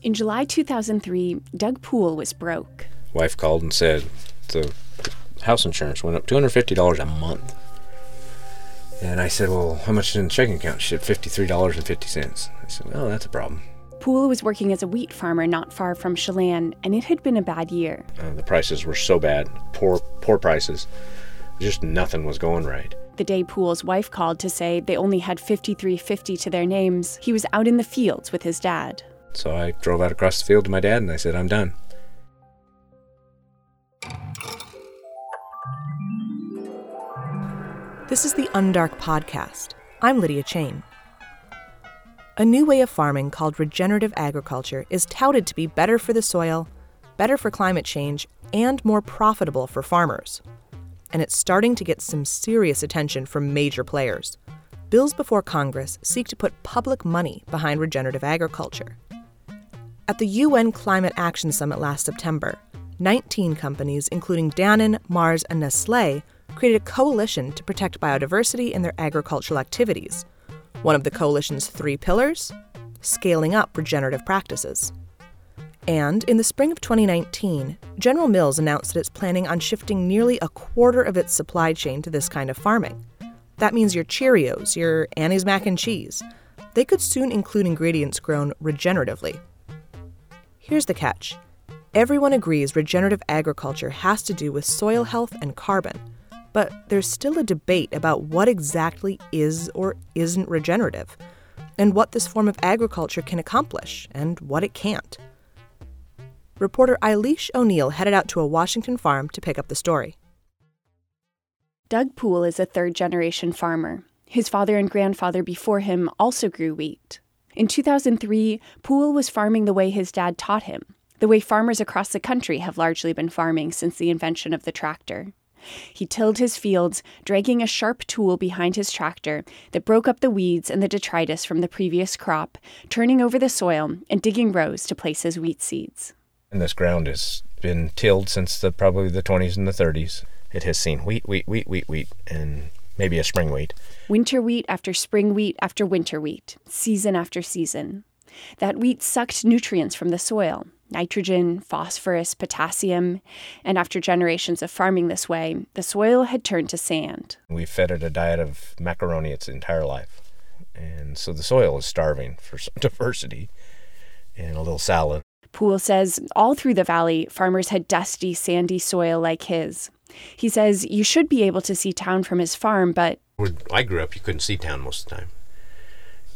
In July 2003, Doug Poole was broke. Wife called and said the house insurance went up $250 a month. And I said, Well, how much is in the checking account? She said, $53.50. I said, Well, that's a problem. Poole was working as a wheat farmer not far from Chelan, and it had been a bad year. Uh, the prices were so bad, poor, poor prices. Just nothing was going right. The day Poole's wife called to say they only had 5350 to their names, he was out in the fields with his dad. So I drove out across the field to my dad and I said, I'm done. This is the Undark Podcast. I'm Lydia Chain. A new way of farming called regenerative agriculture is touted to be better for the soil, better for climate change, and more profitable for farmers. And it's starting to get some serious attention from major players. Bills before Congress seek to put public money behind regenerative agriculture. At the UN Climate Action Summit last September, 19 companies, including Danone, Mars, and Nestle, created a coalition to protect biodiversity in their agricultural activities. One of the coalition's three pillars scaling up regenerative practices. And in the spring of 2019, General Mills announced that it's planning on shifting nearly a quarter of its supply chain to this kind of farming. That means your Cheerios, your Annie's mac and cheese. They could soon include ingredients grown regeneratively. Here's the catch everyone agrees regenerative agriculture has to do with soil health and carbon but there's still a debate about what exactly is or isn't regenerative, and what this form of agriculture can accomplish and what it can't. Reporter Eilis O'Neill headed out to a Washington farm to pick up the story. Doug Poole is a third generation farmer. His father and grandfather before him also grew wheat. In 2003, Poole was farming the way his dad taught him, the way farmers across the country have largely been farming since the invention of the tractor. He tilled his fields, dragging a sharp tool behind his tractor that broke up the weeds and the detritus from the previous crop, turning over the soil and digging rows to place his wheat seeds. And this ground has been tilled since the probably the 20s and the 30s. It has seen wheat, wheat, wheat, wheat, wheat, and maybe a spring wheat. Winter wheat after spring wheat after winter wheat, season after season. That wheat sucked nutrients from the soil, nitrogen, phosphorus, potassium, and after generations of farming this way, the soil had turned to sand. We fed it a diet of macaroni its entire life. And so the soil is starving for some diversity and a little salad. Poole says all through the valley, farmers had dusty, sandy soil like his. He says you should be able to see town from his farm, but. Where I grew up, you couldn't see town most of the time.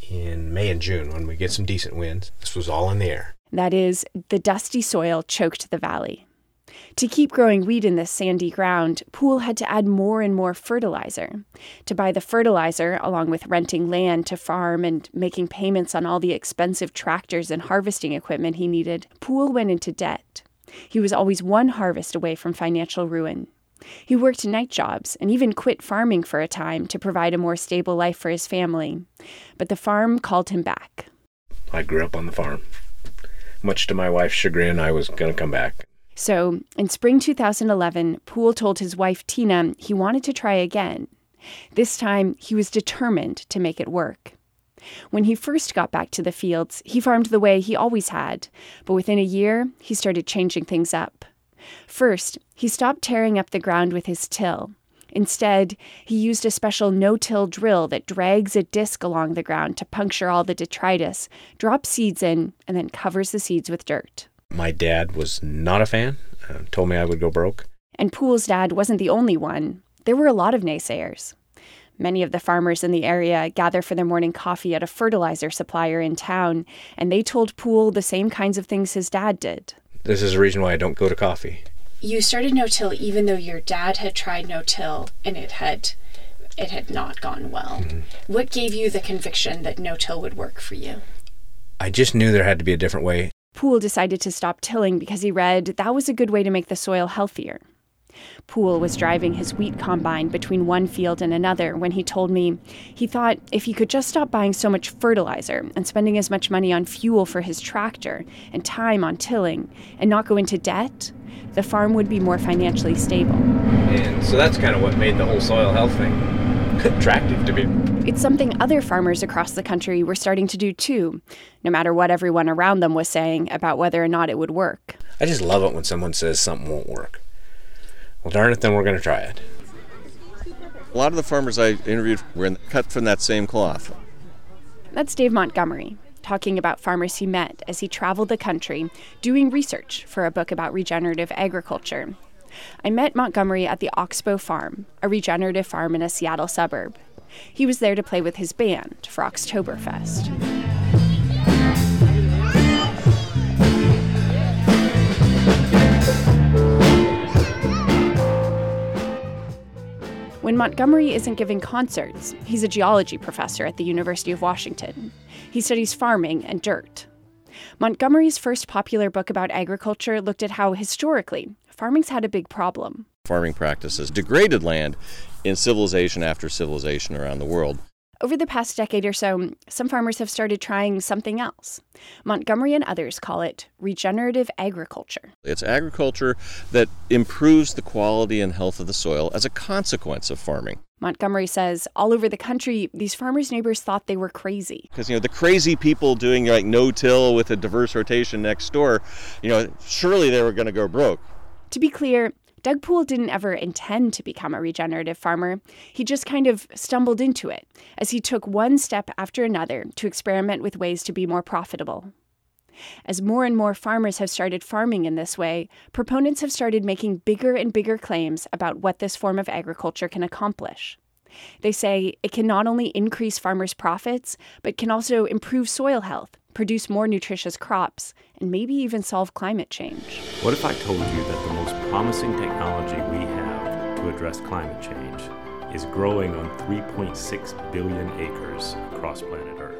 In May and June, when we get some decent winds, this was all in the air. That is, the dusty soil choked the valley. To keep growing wheat in this sandy ground, Poole had to add more and more fertilizer. To buy the fertilizer, along with renting land to farm and making payments on all the expensive tractors and harvesting equipment he needed, Poole went into debt. He was always one harvest away from financial ruin. He worked night jobs and even quit farming for a time to provide a more stable life for his family. But the farm called him back. I grew up on the farm much to my wife's chagrin, I was going to come back. So, in spring 2011, Poole told his wife Tina he wanted to try again. This time, he was determined to make it work. When he first got back to the fields, he farmed the way he always had, but within a year, he started changing things up. First, he stopped tearing up the ground with his till. Instead, he used a special no till drill that drags a disc along the ground to puncture all the detritus, drops seeds in, and then covers the seeds with dirt. My dad was not a fan, uh, told me I would go broke. And Poole's dad wasn't the only one. There were a lot of naysayers. Many of the farmers in the area gather for their morning coffee at a fertilizer supplier in town, and they told Poole the same kinds of things his dad did. This is the reason why I don't go to coffee you started no till even though your dad had tried no till and it had it had not gone well. Mm-hmm. What gave you the conviction that no till would work for you? I just knew there had to be a different way. Poole decided to stop tilling because he read that was a good way to make the soil healthier. Poole was driving his wheat combine between one field and another when he told me he thought if he could just stop buying so much fertilizer and spending as much money on fuel for his tractor and time on tilling and not go into debt, the farm would be more financially stable. And so that's kind of what made the whole soil health thing attractive to me. It's something other farmers across the country were starting to do too, no matter what everyone around them was saying about whether or not it would work. I just love it when someone says something won't work. Well, darn it, then we're going to try it. A lot of the farmers I interviewed were in, cut from that same cloth. That's Dave Montgomery talking about farmers he met as he traveled the country doing research for a book about regenerative agriculture. I met Montgomery at the Oxbow Farm, a regenerative farm in a Seattle suburb. He was there to play with his band for Oktoberfest. When Montgomery isn't giving concerts, he's a geology professor at the University of Washington. He studies farming and dirt. Montgomery's first popular book about agriculture looked at how, historically, farming's had a big problem. Farming practices degraded land in civilization after civilization around the world. Over the past decade or so, some farmers have started trying something else. Montgomery and others call it regenerative agriculture. It's agriculture that improves the quality and health of the soil as a consequence of farming. Montgomery says all over the country, these farmers' neighbors thought they were crazy. Because, you know, the crazy people doing like no till with a diverse rotation next door, you know, surely they were going to go broke. To be clear, Doug Poole didn't ever intend to become a regenerative farmer. He just kind of stumbled into it as he took one step after another to experiment with ways to be more profitable. As more and more farmers have started farming in this way, proponents have started making bigger and bigger claims about what this form of agriculture can accomplish. They say it can not only increase farmers' profits, but can also improve soil health, produce more nutritious crops, and maybe even solve climate change. What if I told you that the most promising technology we have to address climate change is growing on 3.6 billion acres across planet Earth?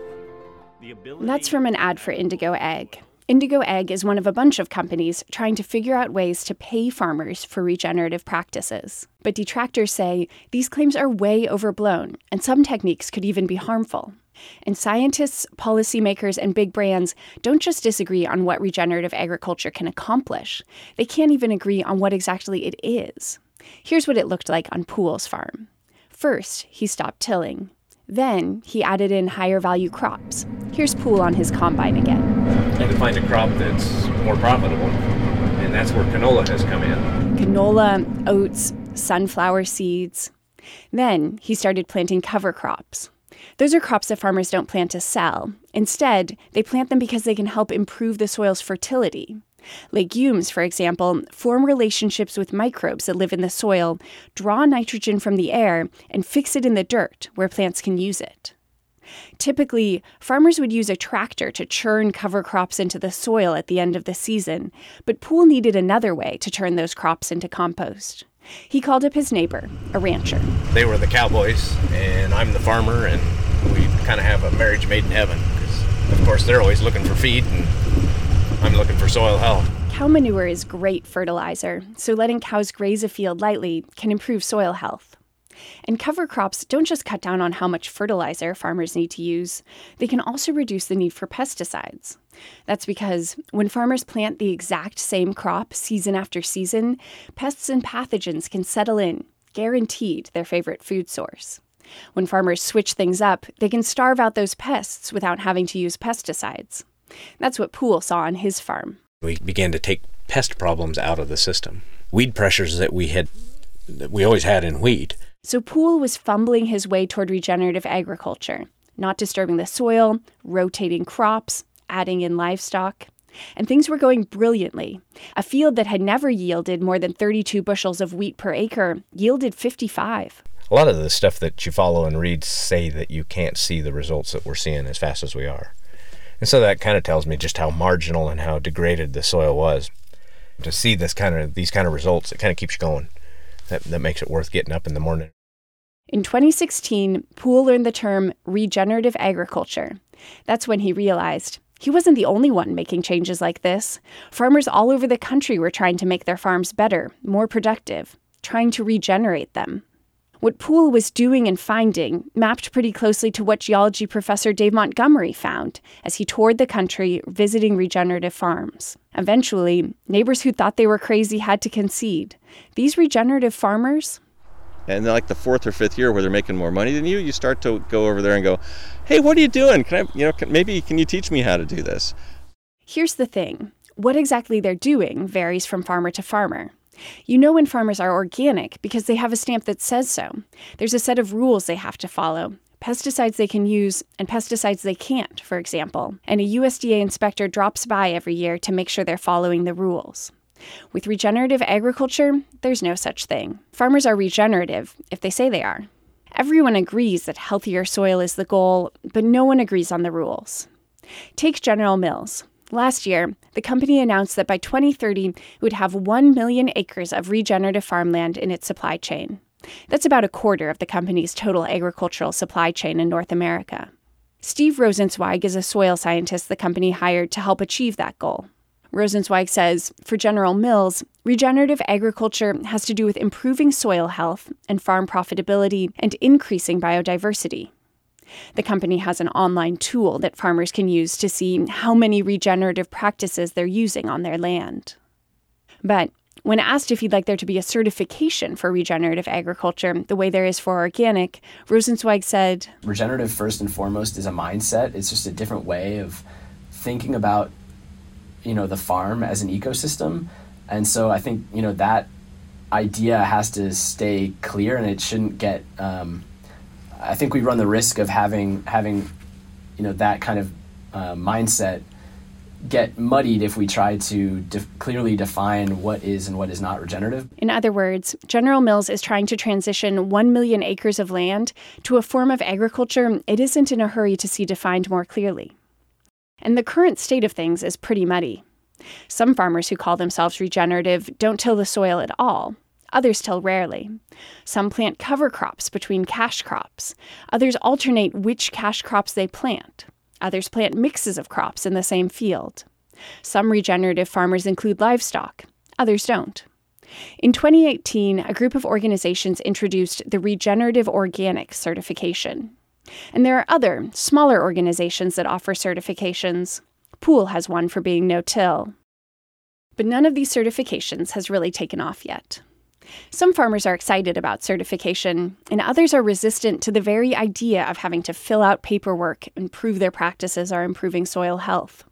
That's from an ad for Indigo Ag. Indigo Ag is one of a bunch of companies trying to figure out ways to pay farmers for regenerative practices. But detractors say these claims are way overblown, and some techniques could even be harmful. And scientists, policymakers, and big brands don't just disagree on what regenerative agriculture can accomplish, they can't even agree on what exactly it is. Here's what it looked like on Poole's farm. First, he stopped tilling. Then, he added in higher value crops. Here's Poole on his combine again. I can find a crop that's more profitable, and that's where canola has come in. Canola, oats, sunflower seeds. Then, he started planting cover crops. Those are crops that farmers don't plant to sell. Instead, they plant them because they can help improve the soil's fertility. Legumes, for example, form relationships with microbes that live in the soil, draw nitrogen from the air, and fix it in the dirt where plants can use it. Typically, farmers would use a tractor to churn cover crops into the soil at the end of the season, but Poole needed another way to turn those crops into compost. He called up his neighbor, a rancher. They were the cowboys, and I'm the farmer, and we kind of have a marriage made in heaven because, of course, they're always looking for feed, and I'm looking for soil health. Cow manure is great fertilizer, so letting cows graze a field lightly can improve soil health. And cover crops don't just cut down on how much fertilizer farmers need to use, they can also reduce the need for pesticides. That's because when farmers plant the exact same crop season after season, pests and pathogens can settle in, guaranteed their favorite food source. When farmers switch things up, they can starve out those pests without having to use pesticides. That's what Poole saw on his farm. We began to take pest problems out of the system. Weed pressures that we had that we always had in wheat. So Poole was fumbling his way toward regenerative agriculture, not disturbing the soil, rotating crops, adding in livestock. And things were going brilliantly. A field that had never yielded more than 32 bushels of wheat per acre yielded 55. A lot of the stuff that you follow and read say that you can't see the results that we're seeing as fast as we are. And so that kind of tells me just how marginal and how degraded the soil was. To see this kind of these kind of results, it kind of keeps you going. That that makes it worth getting up in the morning. In 2016, Poole learned the term regenerative agriculture. That's when he realized he wasn't the only one making changes like this. Farmers all over the country were trying to make their farms better, more productive, trying to regenerate them. What Poole was doing and finding mapped pretty closely to what geology professor Dave Montgomery found as he toured the country visiting regenerative farms. Eventually, neighbors who thought they were crazy had to concede. These regenerative farmers, And then like the fourth or fifth year where they're making more money than you, you start to go over there and go, "Hey, what are you doing? Can I, you know, can, maybe can you teach me how to do this?" Here's the thing. What exactly they're doing varies from farmer to farmer. You know when farmers are organic because they have a stamp that says so. There's a set of rules they have to follow, pesticides they can use and pesticides they can't, for example, and a USDA inspector drops by every year to make sure they're following the rules. With regenerative agriculture, there's no such thing. Farmers are regenerative if they say they are. Everyone agrees that healthier soil is the goal, but no one agrees on the rules. Take General Mills. Last year, the company announced that by 2030, it would have 1 million acres of regenerative farmland in its supply chain. That's about a quarter of the company's total agricultural supply chain in North America. Steve Rosenzweig is a soil scientist the company hired to help achieve that goal. Rosenzweig says for General Mills, regenerative agriculture has to do with improving soil health and farm profitability and increasing biodiversity. The company has an online tool that farmers can use to see how many regenerative practices they're using on their land. But when asked if he'd like there to be a certification for regenerative agriculture, the way there is for organic, Rosenzweig said Regenerative, first and foremost, is a mindset. It's just a different way of thinking about you know the farm as an ecosystem and so i think you know that idea has to stay clear and it shouldn't get um, i think we run the risk of having having you know that kind of uh, mindset get muddied if we try to de- clearly define what is and what is not regenerative. In other words, General Mills is trying to transition 1 million acres of land to a form of agriculture it isn't in a hurry to see defined more clearly. And the current state of things is pretty muddy. Some farmers who call themselves regenerative don't till the soil at all. Others till rarely. Some plant cover crops between cash crops. Others alternate which cash crops they plant. Others plant mixes of crops in the same field. Some regenerative farmers include livestock, others don't. In 2018, a group of organizations introduced the Regenerative Organic certification. And there are other, smaller organizations that offer certifications. Poole has one for being no till. But none of these certifications has really taken off yet. Some farmers are excited about certification, and others are resistant to the very idea of having to fill out paperwork and prove their practices are improving soil health.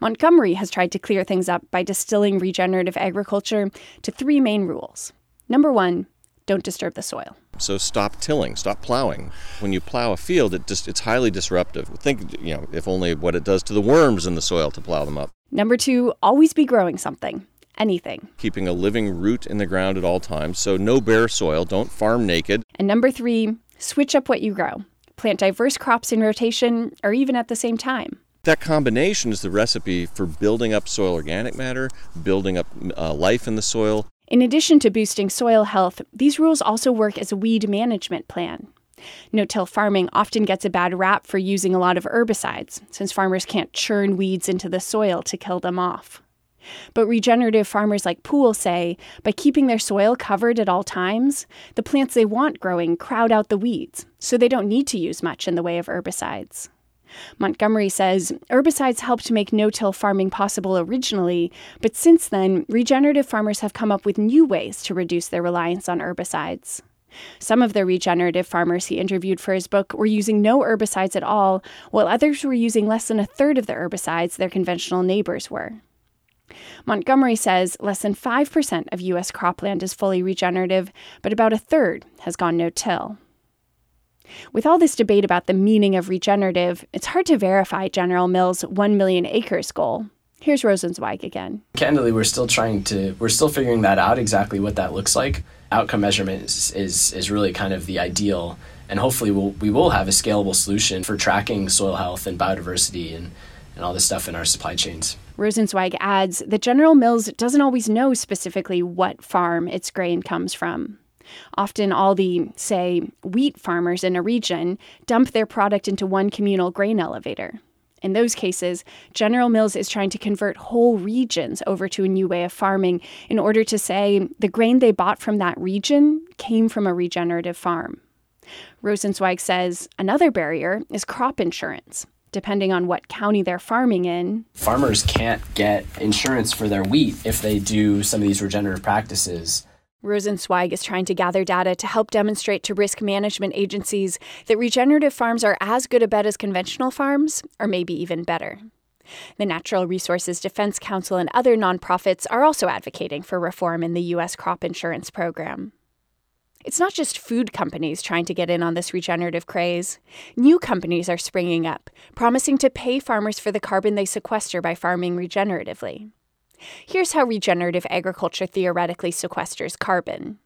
Montgomery has tried to clear things up by distilling regenerative agriculture to three main rules. Number one, don't disturb the soil. So stop tilling, stop plowing. When you plow a field, it just it's highly disruptive. Think, you know, if only what it does to the worms in the soil to plow them up. Number 2, always be growing something. Anything. Keeping a living root in the ground at all times. So no bare soil, don't farm naked. And number 3, switch up what you grow. Plant diverse crops in rotation or even at the same time. That combination is the recipe for building up soil organic matter, building up uh, life in the soil, in addition to boosting soil health, these rules also work as a weed management plan. No till farming often gets a bad rap for using a lot of herbicides, since farmers can't churn weeds into the soil to kill them off. But regenerative farmers like Poole say by keeping their soil covered at all times, the plants they want growing crowd out the weeds, so they don't need to use much in the way of herbicides. Montgomery says herbicides helped make no till farming possible originally, but since then, regenerative farmers have come up with new ways to reduce their reliance on herbicides. Some of the regenerative farmers he interviewed for his book were using no herbicides at all, while others were using less than a third of the herbicides their conventional neighbors were. Montgomery says less than 5% of U.S. cropland is fully regenerative, but about a third has gone no till. With all this debate about the meaning of regenerative, it's hard to verify General Mills' 1 million acres goal. Here's Rosenzweig again. Candidly, we're still trying to, we're still figuring that out exactly what that looks like. Outcome measurement is, is, is really kind of the ideal, and hopefully we'll, we will have a scalable solution for tracking soil health and biodiversity and, and all this stuff in our supply chains. Rosenzweig adds that General Mills doesn't always know specifically what farm its grain comes from. Often, all the, say, wheat farmers in a region dump their product into one communal grain elevator. In those cases, General Mills is trying to convert whole regions over to a new way of farming in order to say the grain they bought from that region came from a regenerative farm. Rosenzweig says another barrier is crop insurance. Depending on what county they're farming in, farmers can't get insurance for their wheat if they do some of these regenerative practices Rosenzweig is trying to gather data to help demonstrate to risk management agencies that regenerative farms are as good a bet as conventional farms, or maybe even better. The Natural Resources Defense Council and other nonprofits are also advocating for reform in the U.S. crop insurance program. It's not just food companies trying to get in on this regenerative craze. New companies are springing up, promising to pay farmers for the carbon they sequester by farming regeneratively. Here's how regenerative agriculture theoretically sequesters carbon.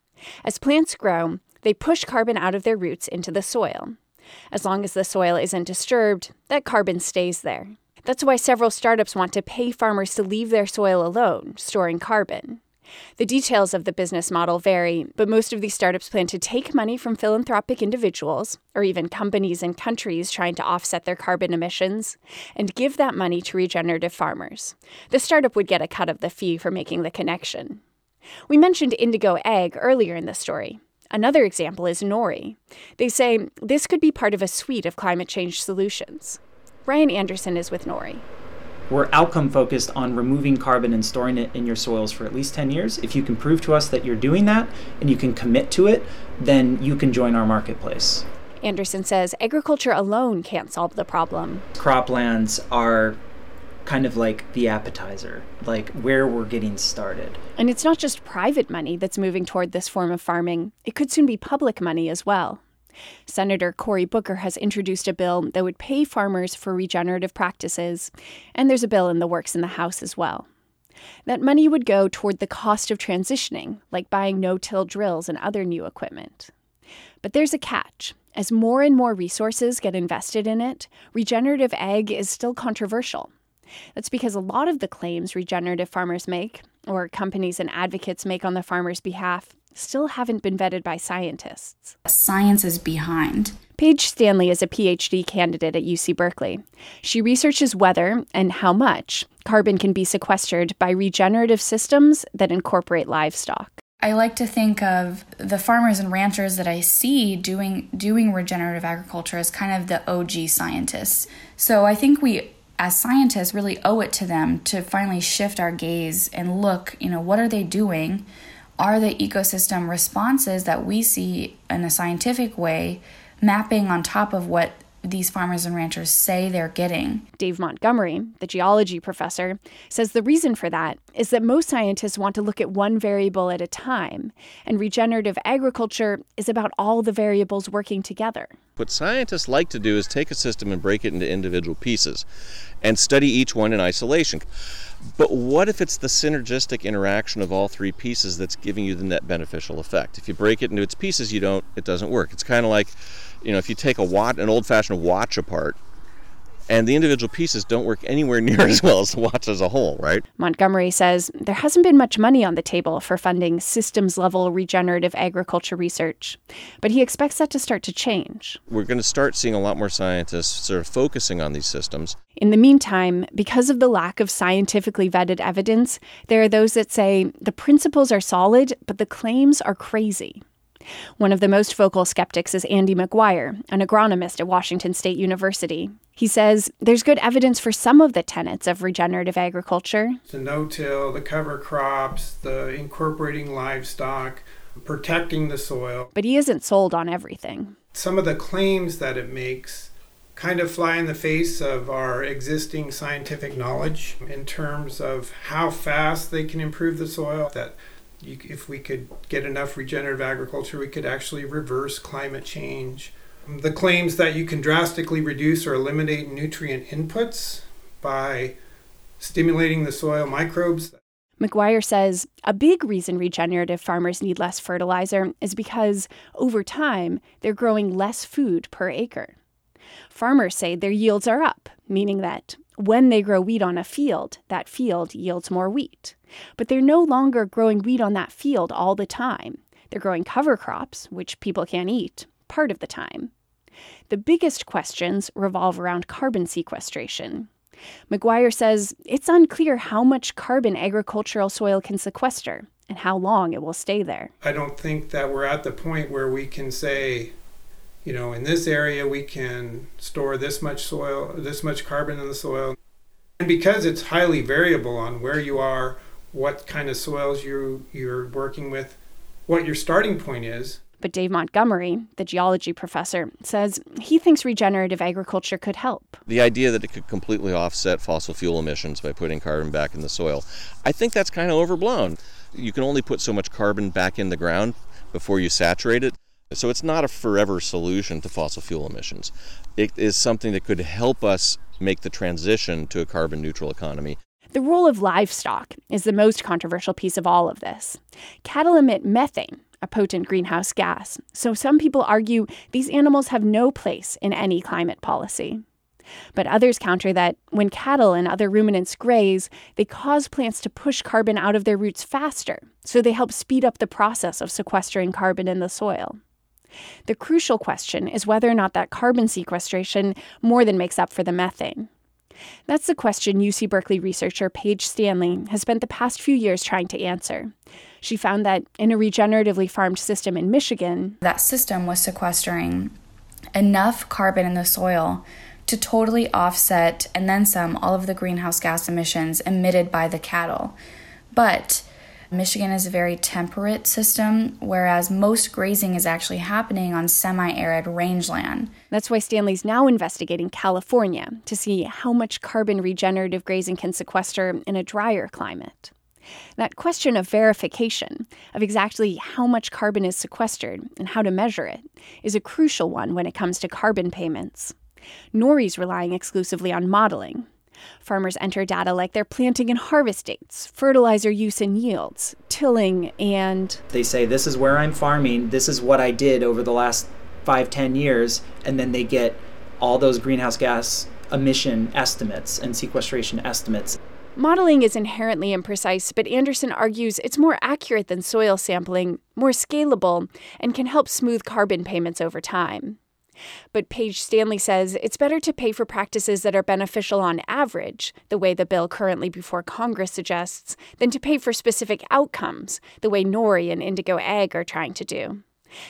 As plants grow, they push carbon out of their roots into the soil. As long as the soil isn't disturbed, that carbon stays there. That's why several startups want to pay farmers to leave their soil alone, storing carbon. The details of the business model vary, but most of these startups plan to take money from philanthropic individuals, or even companies and countries trying to offset their carbon emissions, and give that money to regenerative farmers. The startup would get a cut of the fee for making the connection. We mentioned Indigo Ag earlier in the story. Another example is Nori. They say this could be part of a suite of climate change solutions. Ryan Anderson is with Nori. We're outcome focused on removing carbon and storing it in your soils for at least 10 years. If you can prove to us that you're doing that and you can commit to it, then you can join our marketplace. Anderson says agriculture alone can't solve the problem. Croplands are kind of like the appetizer, like where we're getting started. And it's not just private money that's moving toward this form of farming, it could soon be public money as well. Senator Cory Booker has introduced a bill that would pay farmers for regenerative practices, and there's a bill in the works in the House as well. That money would go toward the cost of transitioning, like buying no till drills and other new equipment. But there's a catch. As more and more resources get invested in it, regenerative ag is still controversial. That's because a lot of the claims regenerative farmers make, or companies and advocates make on the farmers' behalf, still haven't been vetted by scientists. Science is behind. Paige Stanley is a PhD candidate at UC Berkeley. She researches whether and how much carbon can be sequestered by regenerative systems that incorporate livestock. I like to think of the farmers and ranchers that I see doing doing regenerative agriculture as kind of the OG scientists. So I think we as scientists really owe it to them to finally shift our gaze and look, you know, what are they doing? are the ecosystem responses that we see in a scientific way mapping on top of what these farmers and ranchers say they're getting. Dave Montgomery, the geology professor, says the reason for that is that most scientists want to look at one variable at a time, and regenerative agriculture is about all the variables working together. What scientists like to do is take a system and break it into individual pieces and study each one in isolation. But what if it's the synergistic interaction of all three pieces that's giving you the net beneficial effect? If you break it into its pieces, you don't it doesn't work. It's kind of like, you know, if you take a watch an old-fashioned watch apart and the individual pieces don't work anywhere near as well as the watch as a whole, right? Montgomery says there hasn't been much money on the table for funding systems level regenerative agriculture research, but he expects that to start to change. We're going to start seeing a lot more scientists sort of focusing on these systems. In the meantime, because of the lack of scientifically vetted evidence, there are those that say the principles are solid, but the claims are crazy. One of the most vocal skeptics is Andy McGuire, an agronomist at Washington State University. He says there's good evidence for some of the tenets of regenerative agriculture. The no till, the cover crops, the incorporating livestock, protecting the soil. But he isn't sold on everything. Some of the claims that it makes kind of fly in the face of our existing scientific knowledge in terms of how fast they can improve the soil. That you, if we could get enough regenerative agriculture, we could actually reverse climate change. The claims that you can drastically reduce or eliminate nutrient inputs by stimulating the soil microbes. McGuire says a big reason regenerative farmers need less fertilizer is because over time they're growing less food per acre. Farmers say their yields are up, meaning that when they grow wheat on a field, that field yields more wheat. But they're no longer growing wheat on that field all the time. They're growing cover crops, which people can't eat, part of the time. The biggest questions revolve around carbon sequestration. McGuire says it's unclear how much carbon agricultural soil can sequester and how long it will stay there. I don't think that we're at the point where we can say, you know, in this area we can store this much soil, this much carbon in the soil. And because it's highly variable on where you are, what kind of soils you you're working with, what your starting point is. But Dave Montgomery, the geology professor, says he thinks regenerative agriculture could help. The idea that it could completely offset fossil fuel emissions by putting carbon back in the soil, I think that's kind of overblown. You can only put so much carbon back in the ground before you saturate it. So it's not a forever solution to fossil fuel emissions. It is something that could help us make the transition to a carbon neutral economy. The role of livestock is the most controversial piece of all of this. Cattle emit methane, a potent greenhouse gas, so some people argue these animals have no place in any climate policy. But others counter that when cattle and other ruminants graze, they cause plants to push carbon out of their roots faster, so they help speed up the process of sequestering carbon in the soil. The crucial question is whether or not that carbon sequestration more than makes up for the methane. That's the question UC Berkeley researcher Paige Stanley has spent the past few years trying to answer. She found that in a regeneratively farmed system in Michigan, that system was sequestering enough carbon in the soil to totally offset and then some all of the greenhouse gas emissions emitted by the cattle. But Michigan is a very temperate system, whereas most grazing is actually happening on semi arid rangeland. That's why Stanley's now investigating California to see how much carbon regenerative grazing can sequester in a drier climate. That question of verification, of exactly how much carbon is sequestered and how to measure it, is a crucial one when it comes to carbon payments. NORI's relying exclusively on modeling, Farmers enter data like their planting and harvest dates, fertilizer use and yields, tilling, and. They say, This is where I'm farming, this is what I did over the last five, ten years, and then they get all those greenhouse gas emission estimates and sequestration estimates. Modeling is inherently imprecise, but Anderson argues it's more accurate than soil sampling, more scalable, and can help smooth carbon payments over time. But Paige Stanley says it's better to pay for practices that are beneficial on average, the way the bill currently before Congress suggests, than to pay for specific outcomes, the way Nori and Indigo Ag are trying to do.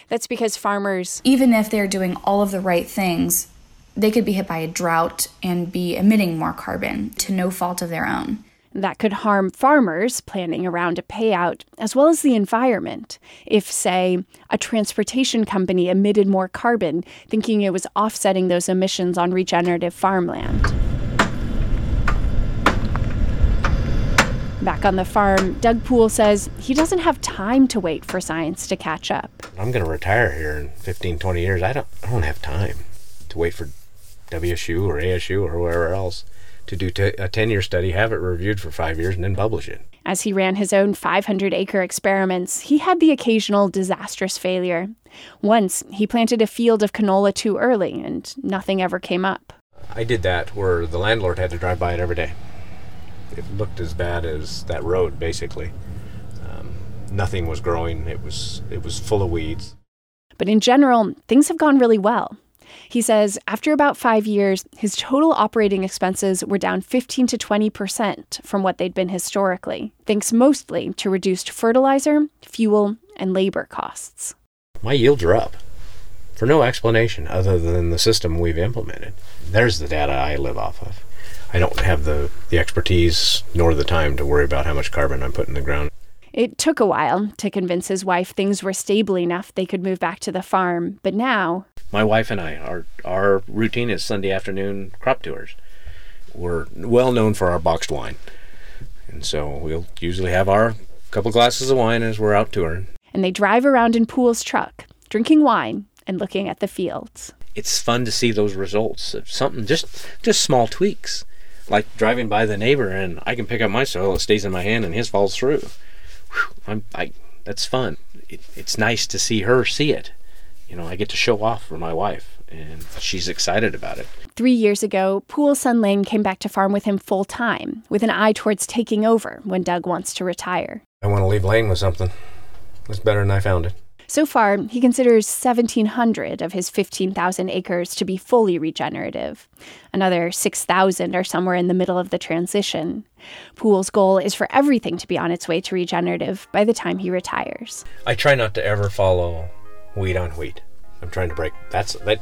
That's because farmers, even if they're doing all of the right things, they could be hit by a drought and be emitting more carbon to no fault of their own. That could harm farmers planning around a payout, as well as the environment. If, say, a transportation company emitted more carbon, thinking it was offsetting those emissions on regenerative farmland. Back on the farm, Doug Poole says he doesn't have time to wait for science to catch up. I'm going to retire here in 15, 20 years. I don't, I don't have time to wait for WSU or ASU or wherever else to do t- a 10 year study, have it reviewed for five years, and then publish it. As he ran his own 500 acre experiments, he had the occasional disastrous failure. Once, he planted a field of canola too early, and nothing ever came up. I did that where the landlord had to drive by it every day. It looked as bad as that road, basically. Um, nothing was growing. It was it was full of weeds. But in general, things have gone really well. He says after about five years, his total operating expenses were down 15 to 20% from what they'd been historically, thanks mostly to reduced fertilizer, fuel, and labor costs. My yields are up for no explanation other than the system we've implemented. There's the data I live off of. I don't have the, the expertise nor the time to worry about how much carbon I'm putting in the ground. It took a while to convince his wife things were stable enough they could move back to the farm, but now. My wife and I, our, our routine is Sunday afternoon crop tours. We're well known for our boxed wine. And so we'll usually have our couple glasses of wine as we're out touring. And they drive around in Poole's truck, drinking wine and looking at the fields. It's fun to see those results. Of something just just small tweaks. Like driving by the neighbor and I can pick up my soil, it stays in my hand and his falls through whew, I'm, I, that's fun. It, it's nice to see her see it. You know, I get to show off for my wife, and she's excited about it. Three years ago, Poole's son Lane came back to farm with him full time, with an eye towards taking over when Doug wants to retire. I want to leave Lane with something. It's better than I found it. So far, he considers 1,700 of his 15,000 acres to be fully regenerative. Another 6,000 are somewhere in the middle of the transition. Poole's goal is for everything to be on its way to regenerative by the time he retires. I try not to ever follow wheat on wheat. I'm trying to break that's that.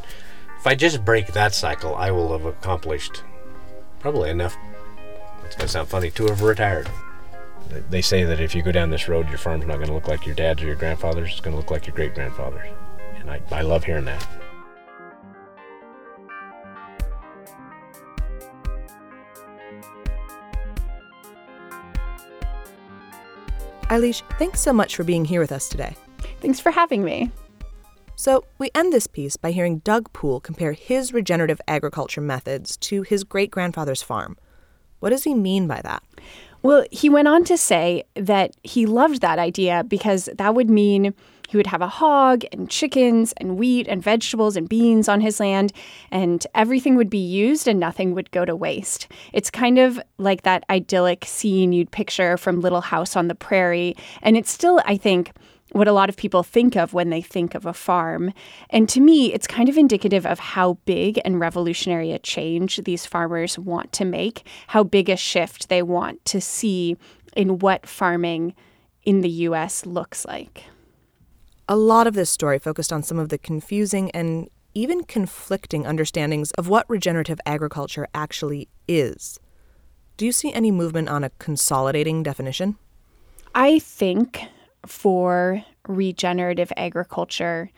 If I just break that cycle, I will have accomplished probably enough. It's gonna sound funny to have retired. They say that if you go down this road, your farm's not going to look like your dad's or your grandfather's. It's going to look like your great grandfather's. And I, I love hearing that. Eilis, thanks so much for being here with us today. Thanks for having me. So, we end this piece by hearing Doug Poole compare his regenerative agriculture methods to his great grandfather's farm. What does he mean by that? Well, he went on to say that he loved that idea because that would mean he would have a hog and chickens and wheat and vegetables and beans on his land, and everything would be used and nothing would go to waste. It's kind of like that idyllic scene you'd picture from Little House on the Prairie. And it's still, I think, what a lot of people think of when they think of a farm. And to me, it's kind of indicative of how big and revolutionary a change these farmers want to make, how big a shift they want to see in what farming in the US looks like. A lot of this story focused on some of the confusing and even conflicting understandings of what regenerative agriculture actually is. Do you see any movement on a consolidating definition? I think for regenerative agriculture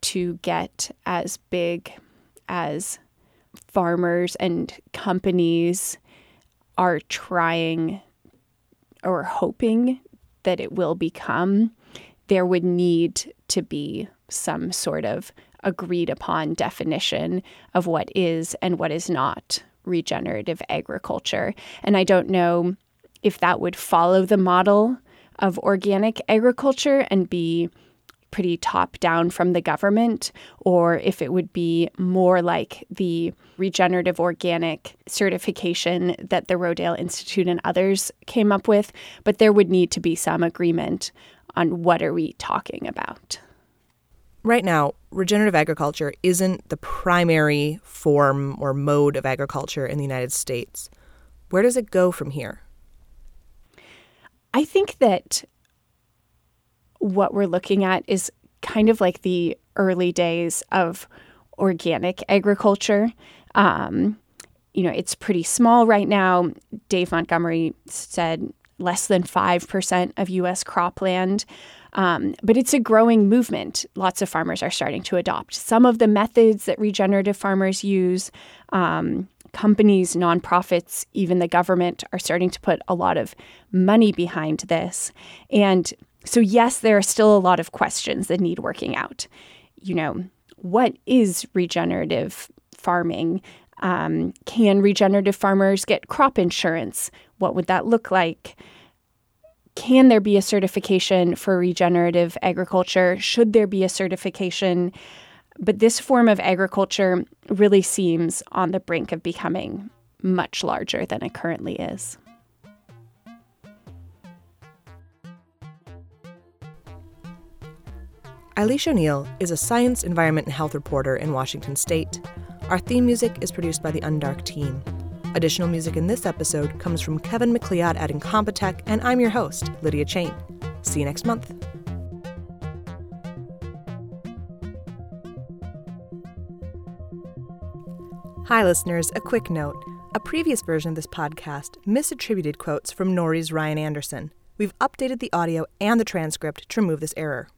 to get as big as farmers and companies are trying or hoping that it will become, there would need to be some sort of agreed upon definition of what is and what is not regenerative agriculture. And I don't know if that would follow the model of organic agriculture and be pretty top down from the government, or if it would be more like the regenerative organic certification that the Rodale Institute and others came up with. But there would need to be some agreement on what are we talking about. Right now, regenerative agriculture isn't the primary form or mode of agriculture in the United States. Where does it go from here? I think that what we're looking at is kind of like the early days of organic agriculture. Um, you know, it's pretty small right now. Dave Montgomery said less than 5% of U.S. cropland. Um, but it's a growing movement. Lots of farmers are starting to adopt some of the methods that regenerative farmers use. Um, companies, nonprofits, even the government are starting to put a lot of money behind this. And so, yes, there are still a lot of questions that need working out. You know, what is regenerative farming? Um, can regenerative farmers get crop insurance? What would that look like? Can there be a certification for regenerative agriculture? Should there be a certification? But this form of agriculture really seems on the brink of becoming much larger than it currently is. Eilis O'Neill is a science, environment, and health reporter in Washington state. Our theme music is produced by the Undark team. Additional music in this episode comes from Kevin MacLeod at Incompetech, and I'm your host, Lydia Chain. See you next month. Hi, listeners. A quick note. A previous version of this podcast misattributed quotes from Nori's Ryan Anderson. We've updated the audio and the transcript to remove this error.